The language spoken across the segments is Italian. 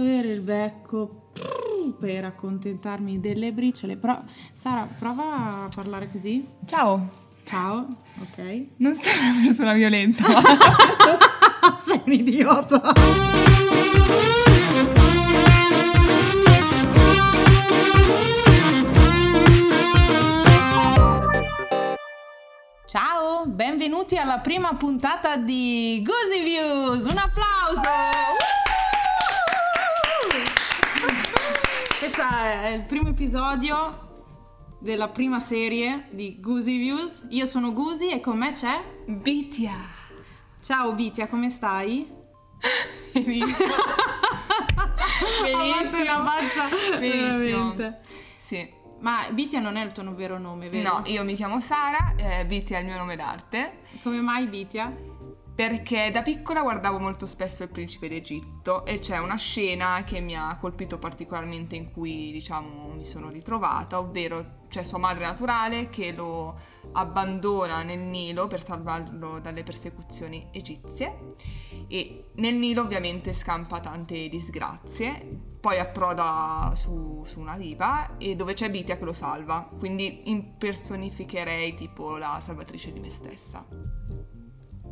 muovere il becco per accontentarmi delle briciole. Però, Sara, prova a parlare così. Ciao. Ciao, ok. Non sei una persona violenta. Sei un idiota. Ciao, benvenuti alla prima puntata di Goosey Views. Un applauso! Questo è il primo episodio della prima serie di Goosey Views. Io sono Goosey e con me c'è Bitia. Ciao Bitia, come stai? Benissimo. Avanti la faccia Benissimo. veramente. Sì. Ma Bitia non è il tuo vero nome, vero? No, io mi chiamo Sara, eh, Bitia è il mio nome d'arte. Come mai Bitia? Perché da piccola guardavo molto spesso il principe d'Egitto e c'è una scena che mi ha colpito particolarmente in cui diciamo mi sono ritrovata, ovvero c'è sua madre naturale che lo abbandona nel Nilo per salvarlo dalle persecuzioni egizie e nel Nilo ovviamente scampa tante disgrazie, poi approda su, su una riva e dove c'è Bitia che lo salva, quindi impersonificherei tipo la salvatrice di me stessa.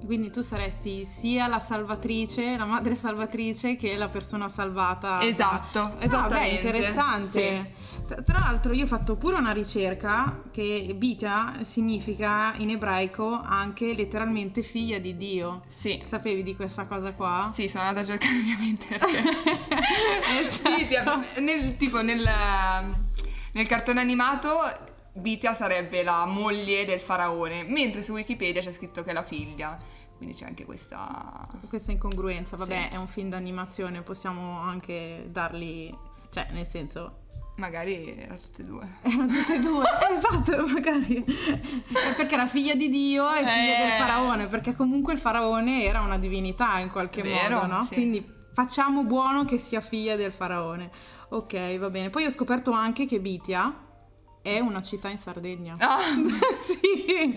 Quindi tu saresti sia la salvatrice, la madre salvatrice, che la persona salvata. Esatto, Ah, beh, esattamente. interessante. Tra- Tra l'altro io ho fatto pure una ricerca che Bita significa in ebraico anche letteralmente figlia di Dio. Sì. Sapevi di questa cosa qua? Sì, sono andata a cercare ovviamente Esatto. Bitia, nel, tipo nel, nel cartone animato Bitia sarebbe la moglie del faraone, mentre su Wikipedia c'è scritto che è la figlia. Quindi c'è anche questa... Questa incongruenza, vabbè, Sì. è un film d'animazione, possiamo anche dargli, cioè, nel senso, Magari era tutte e due. erano tutte e due, infatti, magari, perché era figlia di Dio e figlia Eh. del faraone, perché comunque il faraone era una divinità in qualche Vero, modo, no? sì. Quindi facciamo buono che sia figlia del faraone. Ok, va bene. Poi ho scoperto anche che Bitia è una città in Sardegna. Ah, sì.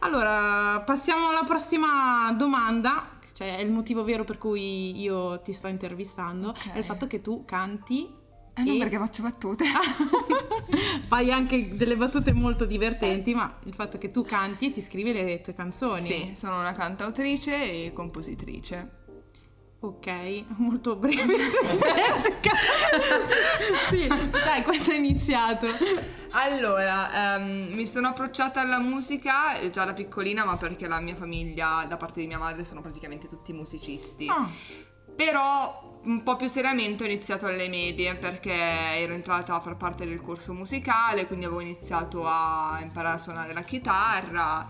Allora, passiamo alla prossima domanda. Cioè, è il motivo vero per cui io ti sto intervistando. Ok. È il fatto che tu canti. eh, non e perché faccio battute. fai anche delle battute molto divertenti, ma il fatto che tu canti e ti scrivi le tue canzoni. Sì, sono una cantautrice e compositrice. Ok, molto breve. sì, dai, quando hai iniziato? Allora, ehm, mi sono approcciata alla musica eh, già da piccolina, ma perché la mia famiglia, da parte di mia madre, sono praticamente tutti musicisti. Ah, Però un po' più seriamente ho iniziato alle medie perché ero entrata a far parte del corso musicale, quindi avevo iniziato a imparare a suonare la chitarra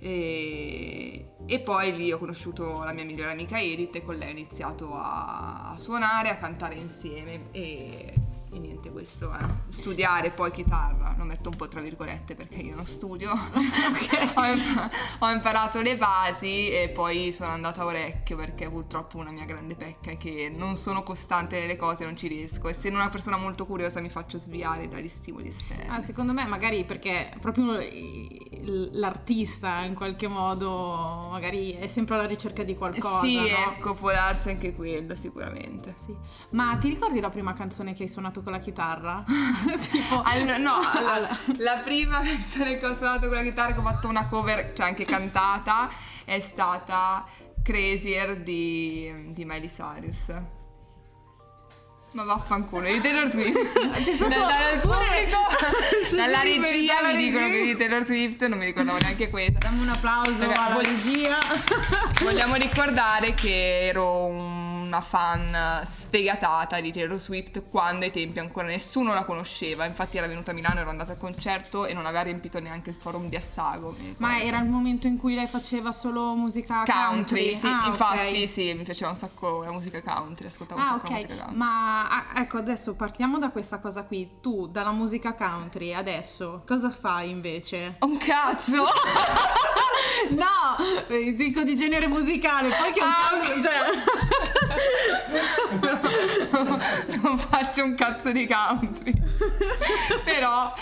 e, e poi lì ho conosciuto la mia migliore amica Edith e con lei ho iniziato a, a suonare, a cantare insieme e, e niente questo è studiare poi chitarra, lo metto un po' tra virgolette perché io non studio, ho, imp- ho imparato le basi e poi sono andata a orecchio perché purtroppo una mia grande pecca è che non sono costante nelle cose, non ci riesco. Essendo una persona molto curiosa mi faccio sviare dagli stimoli esterni. Ah, secondo me magari perché proprio l'artista in qualche modo magari è sempre alla ricerca di qualcosa. sì, no? ecco, può darsi anche quello sicuramente. Sì. Ma ti ricordi la prima canzone che hai suonato con la chitarra? tipo... All- no, allora, la prima canzone che ho suonato con la chitarra, che ho fatto una cover, cioè anche cantata, è stata Crazier di, di Miley Cyrus. Ma vaffanculo, di Taylor Swift. C'è stato Da- pubblico, dalla regia mi dicono che di Taylor Swift non mi ricordavo neanche questa. Dammi un applauso Raga, alla regia. Vogliamo ricordare che ero una fan sfegatata di Taylor Swift quando ai tempi ancora nessuno la conosceva. Infatti era venuta a Milano, ero andata al concerto e non aveva riempito neanche il forum di Assago. Ma era il momento in cui lei faceva solo musica country? country, sì, Ah, infatti ok. sì, mi piaceva un sacco la musica country, ascoltavo Ah un sacco la musica country. ma ah, ecco adesso partiamo da questa cosa qui. Tu dalla musica country adesso cosa fai invece? Un cazzo! No, dico di genere musicale, poi che un Ah, cazzo, cioè... non faccio faccio un cazzo di country. Però,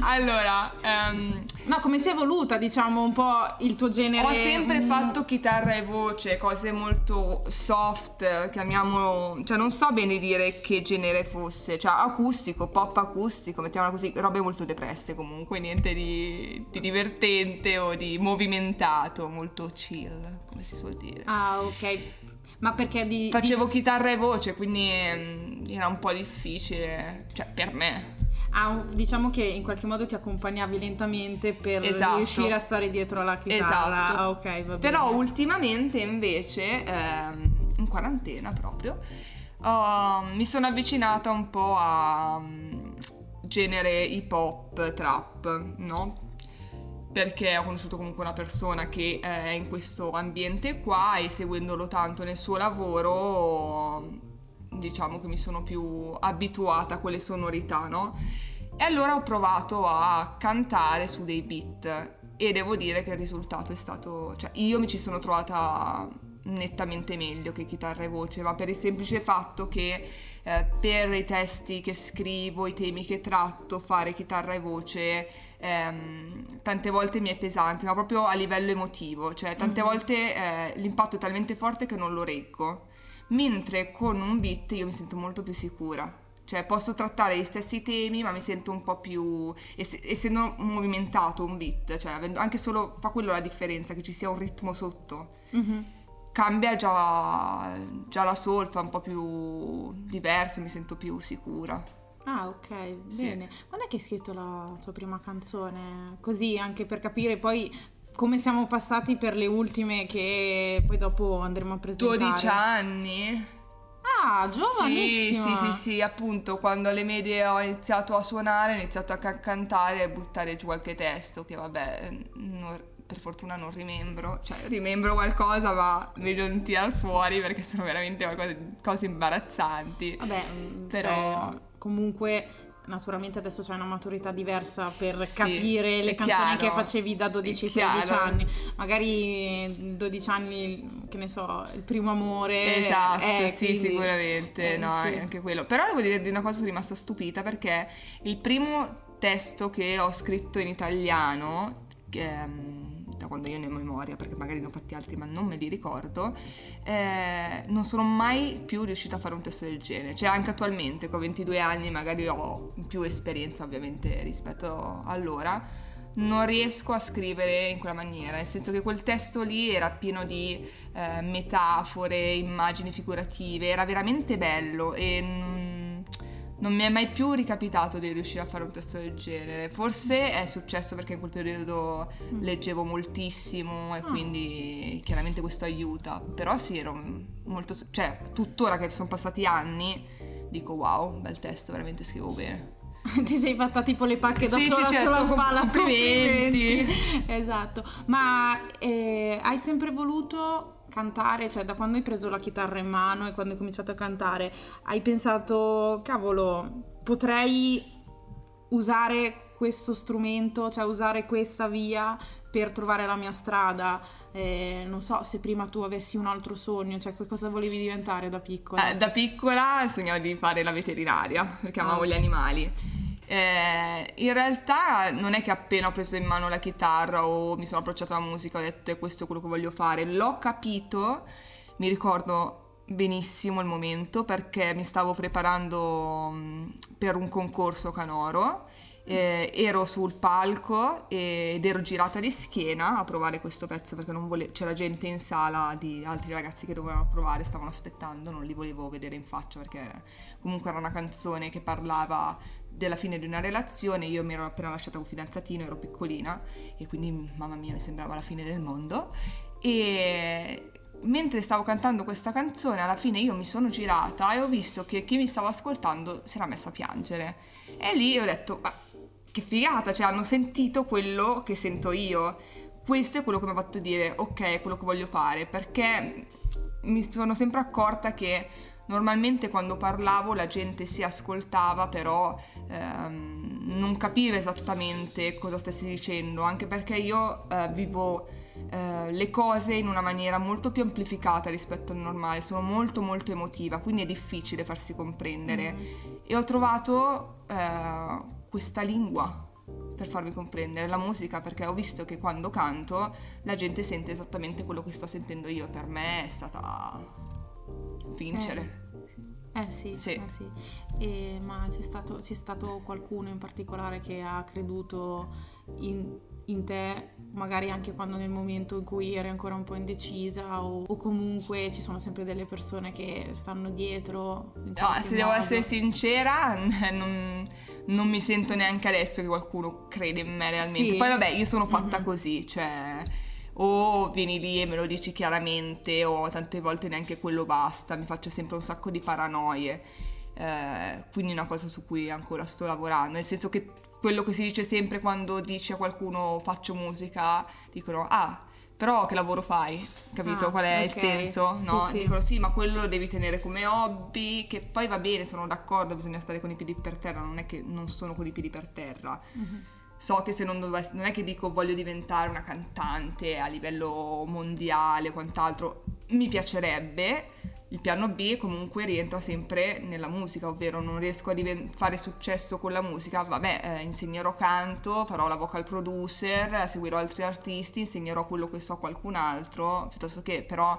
allora... Um, no, come si è evoluta, diciamo, un po' il tuo genere? Ho sempre mm. fatto chitarra e voce, cose molto soft, chiamiamolo... Cioè, non so bene dire che genere fosse. Cioè, acustico, pop acustico, mettiamola così, robe molto depresse comunque, niente di, di divertente o di movimentato, molto chill, come si suol dire. Ah, ok. Ma perché di... Facevo di... chitarra e voce, quindi mm, era un po' difficile, cioè per me. Ah, diciamo che in qualche modo ti accompagnavi lentamente per esatto. riuscire a stare dietro alla chitarra. Esatto. Ah, ok, va bene. Però ultimamente invece, ehm, in quarantena proprio, oh, mi sono avvicinata un po' a um, genere hip hop, trap, no? perché ho conosciuto comunque una persona che è in questo ambiente qua e seguendolo tanto nel suo lavoro diciamo che mi sono più abituata a quelle sonorità, no? E allora ho provato a cantare su dei beat e devo dire che il risultato è stato, cioè io mi ci sono trovata nettamente meglio che chitarra e voce, ma per il semplice fatto che eh, per i testi che scrivo, i temi che tratto, fare chitarra e voce ehm, tante volte mi è pesante, ma proprio a livello emotivo, cioè tante mm-hmm. volte eh, l'impatto è talmente forte che non lo reggo, mentre con un beat io mi sento molto più sicura. Cioè posso trattare gli stessi temi, ma mi sento un po' più. essendo movimentato un beat, cioè anche solo fa quello la differenza, che ci sia un ritmo sotto. Mm-hmm cambia già, già, la solfa, un po' più diverso, mi sento più sicura. Ah, ok, sì. bene. Quando è che hai scritto la tua prima canzone? Così anche per capire poi come siamo passati per le ultime che poi dopo andremo a presentare. 12 anni. Ah, giovanissima. Sì, sì, sì, sì, appunto, quando alle medie ho iniziato a suonare, ho iniziato a ca- cantare e buttare giù qualche testo che vabbè, non, per fortuna non rimembro, cioè rimembro qualcosa ma meglio non tirar fuori perché sono veramente qualcosa, cose imbarazzanti. Vabbè, mm, però... Cioè comunque naturalmente adesso c'è una maturità diversa per sì, capire le canzoni chiaro, che facevi da 12-13 anni. Magari 12 anni, che ne so, il primo amore. Esatto, eh, sì, quindi, sicuramente, eh, no, sì. anche quello. Però devo dire di una cosa sono rimasta stupita perché il primo testo che ho scritto in italiano, che, da quando io ne ho memoria, perché magari ne ho fatti altri ma non me li ricordo, eh, non sono mai più riuscita a fare un testo del genere. Cioè anche attualmente, con 22 anni, magari ho più esperienza ovviamente rispetto allora, non riesco a scrivere in quella maniera, nel senso che quel testo lì era pieno di eh, metafore, immagini figurative, era veramente bello e... Mm, non mi è mai più ricapitato di riuscire a fare un testo del genere. Forse è successo perché in quel periodo mm. leggevo moltissimo e ah. quindi chiaramente questo aiuta. Però sì, ero molto... cioè, tuttora che sono passati anni, dico wow, bel testo, veramente scrivo bene. Ti sei fatta tipo le pacche da sì, sola sì, sì, sulla spalla. Complimenti. complimenti. esatto. Ma eh, hai sempre voluto cantare, cioè da quando hai preso la chitarra in mano e quando hai cominciato a cantare, hai pensato, cavolo, potrei usare questo strumento, cioè usare questa via per trovare la mia strada. Eh, non so se prima tu avessi un altro sogno, cioè che cosa volevi diventare da piccola? Eh, da piccola sognavo di fare la veterinaria perché amavo ah. gli animali. Eh, in realtà non è che appena ho preso in mano la chitarra o mi sono approcciata alla musica ho detto è questo quello che voglio fare, l'ho capito, mi ricordo benissimo il momento perché mi stavo preparando per un concorso canoro eh, ero sul palco ed ero girata di schiena a provare questo pezzo perché vole- c'era gente in sala di altri ragazzi che dovevano provare, stavano aspettando, non li volevo vedere in faccia perché comunque era una canzone che parlava della fine di una relazione, io mi ero appena lasciata con fidanzatino, ero piccolina e quindi mamma mia mi sembrava la fine del mondo. E mentre stavo cantando questa canzone alla fine io mi sono girata e ho visto che chi mi stava ascoltando si era messo a piangere. E lì ho detto ma che figata, cioè hanno sentito quello che sento io. Questo è quello che mi ha fatto dire ok, è quello che voglio fare. Perché mi sono sempre accorta che Normalmente quando parlavo la gente si ascoltava, però ehm, non capiva esattamente cosa stessi dicendo, anche perché io eh, vivo eh, le cose in una maniera molto più amplificata rispetto al normale, sono molto molto emotiva, quindi è difficile farsi comprendere. Mm. E ho trovato eh, questa lingua per farmi comprendere la musica perché ho visto che quando canto la gente sente esattamente quello che sto sentendo io per me è stata vincere eh, sì, sì. Eh sì. E, ma c'è stato, c'è stato, qualcuno in particolare che ha creduto in, in, te, magari anche quando nel momento in cui eri ancora un po' indecisa o, o comunque ci sono sempre delle persone che stanno dietro? No, se modo. devo essere sincera, non, non, mi sento neanche adesso che qualcuno crede in me realmente. Sì. Poi vabbè, io sono fatta mm-hmm. così, cioè o vieni lì e me lo dici chiaramente o tante volte neanche quello basta, mi faccio sempre un sacco di paranoie. Eh, quindi è una cosa su cui ancora sto lavorando, nel senso che quello che si dice sempre quando dici a qualcuno faccio musica, dicono ah, però che lavoro fai? Capito ah, qual è okay. il senso? No? Sì, Dicono sì, ma quello lo devi tenere come hobby, che poi va bene, sono d'accordo, bisogna stare con i piedi per terra, non è che non sono con i piedi per terra. Mm-hmm so che se non dovessi, non è che dico voglio diventare una cantante a livello mondiale o quant'altro, mi piacerebbe. Il piano B comunque rientra sempre nella musica, ovvero non riesco a diven- fare successo con la musica, vabbè, eh, insegnerò canto, farò la vocal producer, seguirò altri artisti, insegnerò quello che so a qualcun altro, piuttosto che però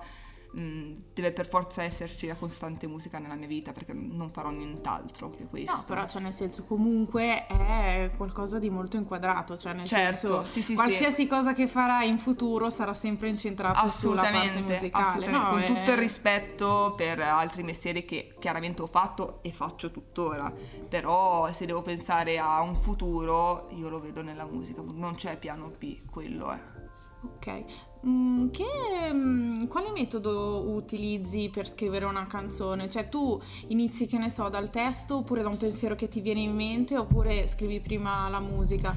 Mm, deve per forza esserci la costante musica nella mia vita perché non farò nient'altro che questo. No, però cioè nel senso comunque è qualcosa di molto inquadrato, cioè nel certo, senso sì, sì, qualsiasi sì. cosa che farai in futuro sarà sempre incentrato sulla parte musicale. Assolutamente, no, con è... tutto il rispetto per altri mestieri che chiaramente ho fatto e faccio tuttora, però se devo pensare a un futuro io lo vedo nella musica, non c'è piano B, quello è. Ok, mm, che, mm, quale metodo utilizzi per scrivere una canzone? Cioè tu inizi, che ne so, dal testo oppure da un pensiero che ti viene in mente oppure scrivi prima la musica?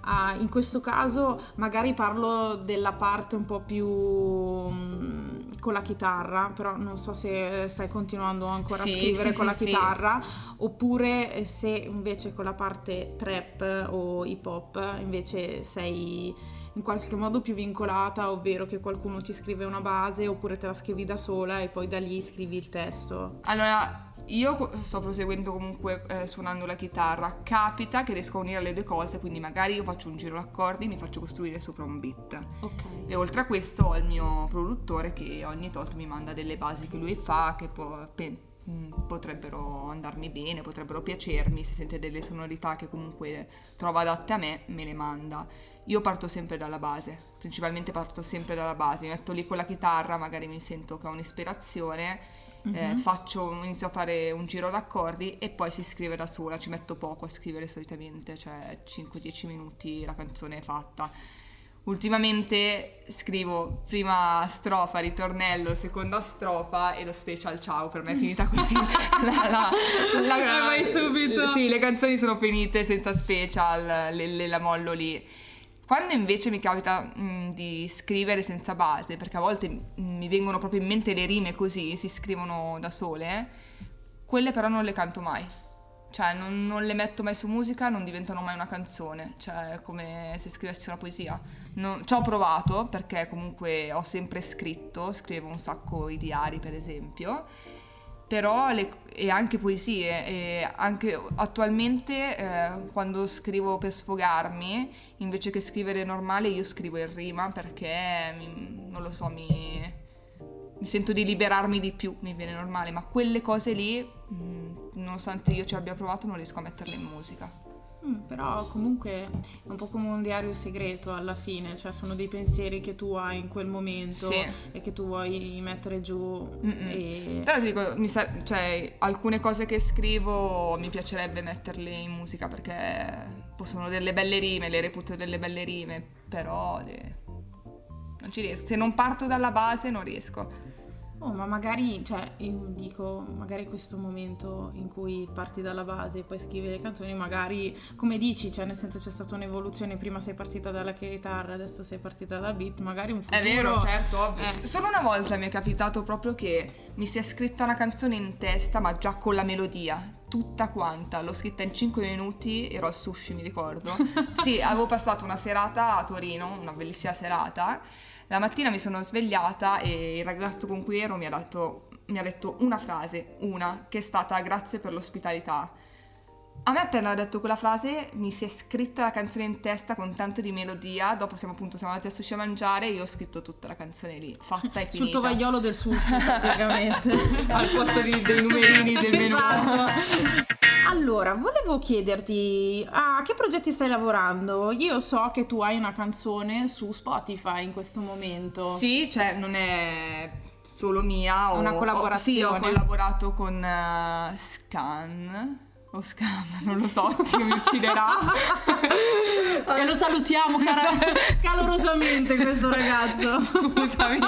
Ah, in questo caso magari parlo della parte un po' più mm, con la chitarra, però non so se stai continuando ancora sì, a scrivere sì, con sì, la chitarra, oppure se invece con la parte trap o hip hop invece sei in qualche modo più vincolata, ovvero che qualcuno ti scrive una base oppure te la scrivi da sola e poi da lì scrivi il testo? Allora, io sto proseguendo comunque eh, suonando la chitarra, capita che riesco a unire le due cose, quindi magari io faccio un giro d'accordi e mi faccio costruire sopra un beat. Ok. E oltre a questo ho il mio produttore che ogni tot mi manda delle basi che lui fa, che può, pe- mm, potrebbero andarmi bene, potrebbero piacermi, se sente delle sonorità che comunque trova adatte a me, me le manda. Io parto sempre dalla base, principalmente parto sempre dalla base, mi metto lì con la chitarra, magari mi sento che ho un'ispirazione, mm-hmm. eh, mhm. faccio, inizio a fare un giro d'accordi e poi si scrive da sola, ci metto poco a scrivere solitamente, cioè 5-10 minuti la canzone è fatta. Ultimamente scrivo prima strofa, ritornello, seconda strofa e lo special ciao, per me è finita così. la, la, la, la, vai subito. Sì, le canzoni sono finite senza special, le, le la mollo lì. Quando invece mi capita mh, mm, di scrivere senza base, perché a volte mm, mi vengono proprio in mente le rime così, si scrivono da sole, quelle però non le canto mai. Cioè non, non, le metto mai su musica, non diventano mai una canzone, cioè come se scrivessi una poesia. Non, ci ho provato perché comunque ho sempre scritto, scrivo un sacco i diari per esempio, però le, e anche poesie e anche attualmente eh, quando scrivo per sfogarmi invece che scrivere normale io scrivo in rima perché mi, non lo so mi, mi, sento di liberarmi di più mi viene normale ma quelle cose lì mh, mm, nonostante io ci abbia provato non riesco a metterle in musica Mm, però comunque è un po' come un diario segreto alla fine, cioè sono dei pensieri che tu hai in quel momento sì. e che tu vuoi mettere giù. E... Però ti dico, sa- cioè, alcune cose che scrivo mi piacerebbe metterle in musica perché sono delle belle rime, le reputo delle belle rime, però le... non ci riesco. Se non parto dalla base non riesco. Oh, ma magari, cioè, io dico, magari questo momento in cui parti dalla base e poi scrivi le canzoni, magari, come dici, cioè, nel senso c'è stata un'evoluzione, prima sei partita dalla chitarra, adesso sei partita dal beat, magari un futuro... È vero, certo, ovvio. Eh. Solo una volta mi è capitato proprio che mi si è scritta una canzone in testa, ma già con la melodia, tutta quanta, l'ho scritta in 5 minuti, ero al sushi, mi ricordo. sì, avevo passato una serata a Torino, una bellissima serata, La mattina mi sono svegliata e il ragazzo con cui ero mi ha, dato, mi ha detto una frase, una, che è stata grazie per l'ospitalità. A me appena ho detto quella frase mi si è scritta la canzone in testa con tanto di melodia, dopo siamo appunto siamo andati a sushi a mangiare e io ho scritto tutta la canzone lì, fatta e finita. Sul tovagliolo del sushi praticamente. Al posto di, dei numerini del menù. Esatto. Allora, volevo chiederti a che progetti stai lavorando? Io so che tu hai una canzone su Spotify in questo momento. Sì, cioè non è solo mia. Una collaborazione. Ho, sì, ho collaborato con uh, Scan o Scam, non lo so, Dio mi ucciderà. e lo salutiamo cara- calorosamente questo ragazzo. Scusami,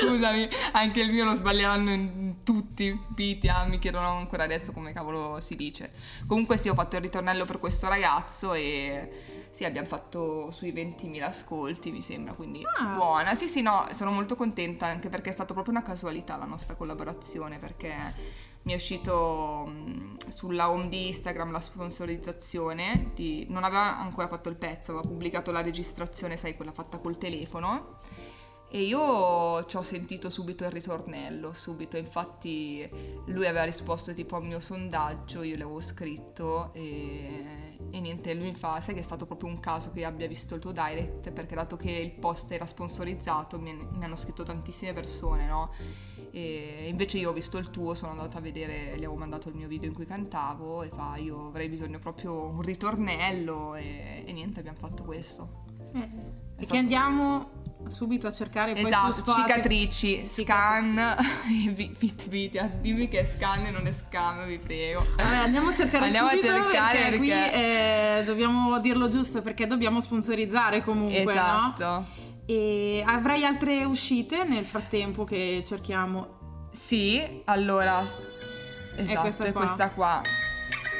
scusami, anche il mio lo sbaglieranno in tutti, Pitia, mi chiedono ancora adesso come cavolo si dice. Comunque sì, ho fatto il ritornello per questo ragazzo e sì, abbiamo fatto sui 20.000 ascolti, mi sembra, quindi ah. buona. Sì, sì, no, sono molto contenta anche perché è stata proprio una casualità la nostra collaborazione, perché mi è uscito sulla home di Instagram la sponsorizzazione, di, non aveva ancora fatto il pezzo, aveva pubblicato la registrazione, sai, quella fatta col telefono. E io ci ho sentito subito il ritornello, subito, infatti lui aveva risposto tipo al mio sondaggio, io le avevo scritto e, e niente, lui mi fa, sai che è stato proprio un caso che abbia visto il tuo direct, perché dato che il post era sponsorizzato mi, mi hanno scritto tantissime persone, no? E invece io ho visto il tuo, sono andata a vedere, gli avevo mandato il mio video in cui cantavo e fa io avrei bisogno proprio un ritornello e, e niente, abbiamo fatto questo. Eh, e che andiamo subito a cercare poi esatto, Spotify. cicatrici, scan Vitvitia, dimmi che è scan e non è scam, vi prego. Vabbè, andiamo a cercare andiamo subito a cercare perché, perché... qui eh, dobbiamo dirlo giusto perché dobbiamo sponsorizzare comunque, esatto. no? E avrai altre uscite nel frattempo che cerchiamo? Sì, allora... Esatto, è questa, è questa qua.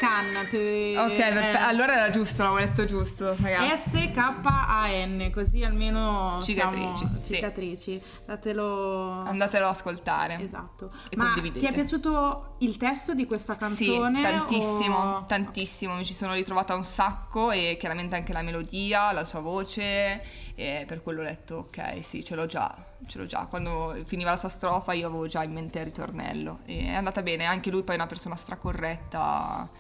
Scan. Te, ok, perfetto. Eh. Allora era giusto, l'avevo letto giusto, S-K-A-N, così almeno cicatrici. Siamo sì. cicatrici. Datelo. Andatelo ad ascoltare. Esatto. E Ma ti è piaciuto il testo di questa canzone? Sì, tantissimo, o... tantissimo. Mi ci sono ritrovata un sacco e chiaramente anche la melodia, la sua voce e per quello ho detto ok sì ce l'ho già ce l'ho già quando finiva la sua strofa io avevo già in mente il ritornello e è andata bene anche lui poi è una persona stracorretta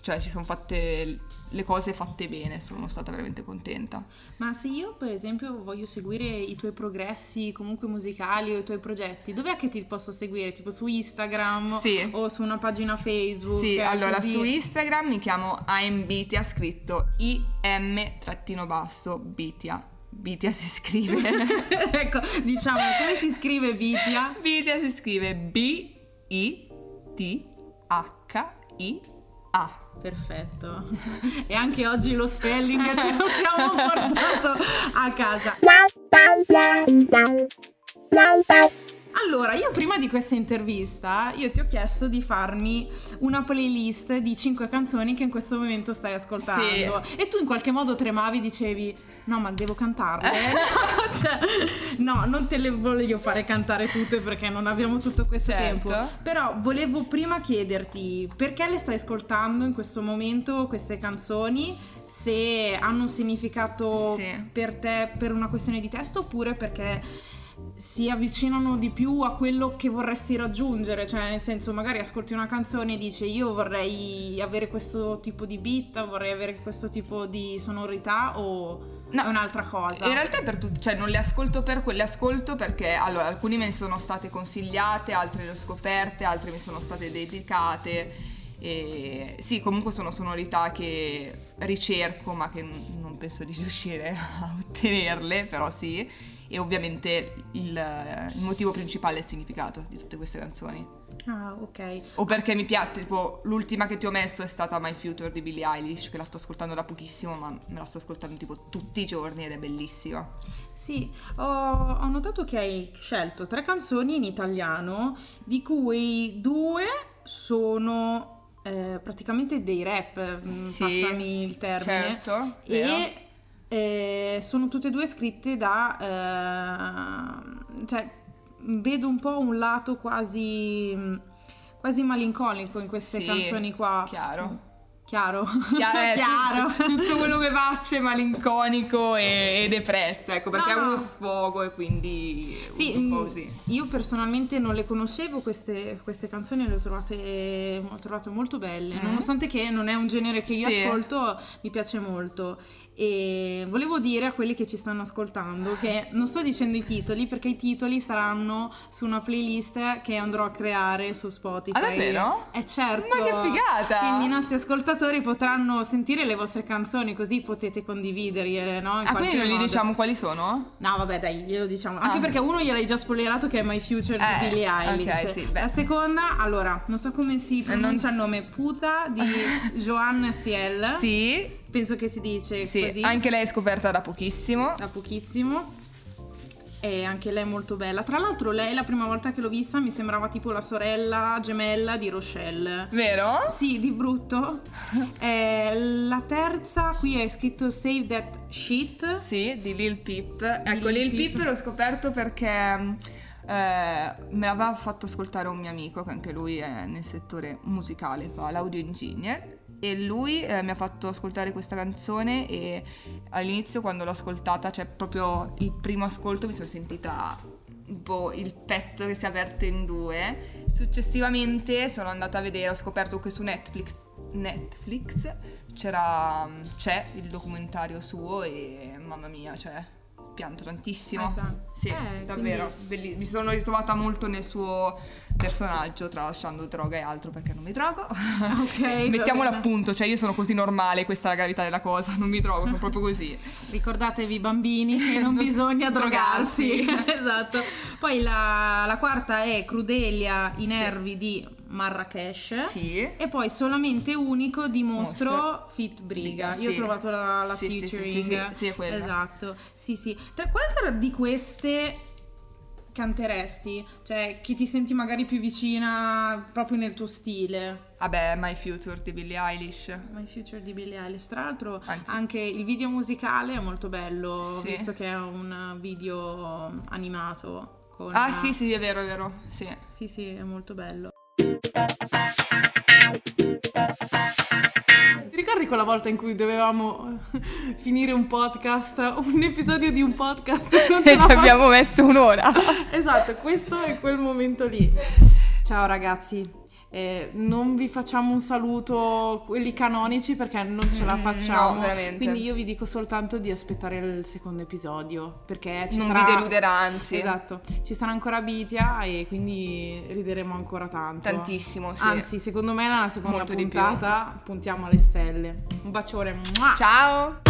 cioè si sono fatte le cose fatte bene, sono stata veramente contenta. Ma se io per esempio voglio seguire i tuoi progressi comunque musicali o i tuoi progetti, dov'è che ti posso seguire? Tipo su Instagram sì. o su una pagina Facebook? Sì, allora così? su Instagram mi chiamo IMBitia, scritto I-M-basso Bitia. Bitia si scrive. ecco, diciamo, come si scrive Bitia? Bitia si scrive B-I-T-H-I Ah, perfetto. e anche oggi lo spelling ce lo siamo portato a casa. Allora, io prima di questa intervista, io ti ho chiesto di farmi una playlist di 5 canzoni che in questo momento stai ascoltando. Sì. E tu in qualche modo tremavi, dicevi, no ma devo cantarle. cioè, no, non te le voglio fare cantare tutte perché non abbiamo tutto questo certo. tempo. Però volevo prima chiederti perché le stai ascoltando in questo momento queste canzoni se hanno un significato sì. per te per una questione di testo oppure perché si avvicinano di più a quello che vorresti raggiungere, cioè nel senso magari ascolti una canzone e dici io vorrei avere questo tipo di beat, vorrei avere questo tipo di sonorità o no, è un'altra cosa? In realtà è per tutti, cioè non le ascolto per quelle, ascolto perché allora alcune mi sono state consigliate, altre le ho scoperte, altre mi sono state dedicate. E sì, comunque sono sonorità che ricerco ma che non penso di riuscire a ottenerle, però sì e ovviamente il, il, motivo principale è il significato di tutte queste canzoni. Ah, ok. O perché mi piace, tipo l'ultima che ti ho messo è stata My Future di Billie Eilish, che la sto ascoltando da pochissimo, ma me la sto ascoltando tipo tutti i giorni ed è bellissima. Sì, ho, ho notato che hai scelto tre canzoni in italiano, di cui due sono eh, praticamente dei rap, mm, sì, passami il termine. Certo, e vero e sono tutte e due scritte da... Eh, cioè, vedo un po' un lato quasi, quasi malinconico in queste sì, canzoni qua. chiaro. chiaro. Chiaro, eh, Chiaro. Tutto, tutto quello che faccio è malinconico e, e depresso, ecco, perché No, è uno no. sfogo e quindi Sì, mm, così. io personalmente non le conoscevo queste, queste canzoni, le ho trovate, ho trovate molto belle, nonostante che non è un genere che io Mm. Sì. ascolto, mi piace molto. E volevo dire a quelli che ci stanno ascoltando che non sto dicendo i titoli perché i titoli saranno su una playlist che andrò a creare su Spotify. Ah, davvero? Eh certo. Ma che figata! Quindi i nostri ascoltatori potranno sentire le vostre canzoni così potete condividerle, no? In Ah, quindi non gli diciamo quali sono? No, vabbè, dai, glielo diciamo. Anche Ah. perché uno gliel'hai già spoilerato che è My Future Eh, di Billie Eilish. ok, sì. La seconda, allora, non so come si pronuncia il nome, Puta di Joanne Thiel. Sì, Penso che si dice sì, così. anche lei è scoperta da pochissimo. Da pochissimo. E anche lei è molto bella. Tra l'altro, lei la prima volta che l'ho vista mi sembrava tipo la sorella gemella di Rochelle. Vero? Sì, di brutto. Eh, la terza, qui è scritto Save That Shit. Sì, di Lil Peep. Ecco, Lil Lil Peep Peep. l'ho scoperto perché eh, me l'aveva fatto ascoltare un mio amico, che anche lui è nel settore musicale, fa l'audio engineer. E lui eh, mi ha fatto ascoltare questa canzone e all'inizio quando l'ho ascoltata, cioè proprio il primo ascolto mi sono sentita boh, il petto che si è aperto in due. Successivamente sono andata a vedere, ho scoperto che su Netflix, Netflix c'era, c'è il documentario suo e mamma mia, cioè pianto tantissimo. Ah, tanto. Sì, Eh, davvero. belli- Mi sono ritrovata molto nel suo personaggio, tralasciando droga e altro perché non mi drogo. Ok, Mettiamolo bene. appunto, cioè io sono così normale, questa è la gravità della cosa, non mi drogo, sono proprio così. Ricordatevi bambini che non bisogna drogarsi. esatto. Poi la, la quarta è Crudelia, i nervi di Marrakesh. Sì. E poi solamente unico di Mostro, Mostro. Fit Briga. Sì. Io ho trovato la, la Sì, sì, sì, featuring. sì, sì, sì, è quella. Esatto. Sì, sì. Tra quale di queste canteresti? Cioè, chi ti senti magari più vicina proprio nel tuo stile? Vabbè, My Future di Billie Eilish. My Future di Billie Eilish. Tra l'altro, Anzi. anche il video musicale è molto bello, Sì. visto che è un video animato. Ah sì, sì, è vero, è vero, sì. Sì, sì, è molto bello. Ti ricordi quella volta in cui dovevamo finire un podcast, un episodio di un podcast? e ci abbiamo messo un'ora. Esatto, questo è quel momento lì. Ciao ragazzi, eh, non vi facciamo un saluto quelli canonici perché non ce la Mm, facciamo. no, veramente. Quindi io vi dico soltanto di aspettare il secondo episodio perché ci non sarà... vi deluderà, anzi. Esatto, ci sarà ancora Bitia e quindi rideremo ancora tanto. Tantissimo, sì. Anzi, secondo me nella seconda Molto puntata puntiamo alle stelle. Un bacione. Mua! Ciao!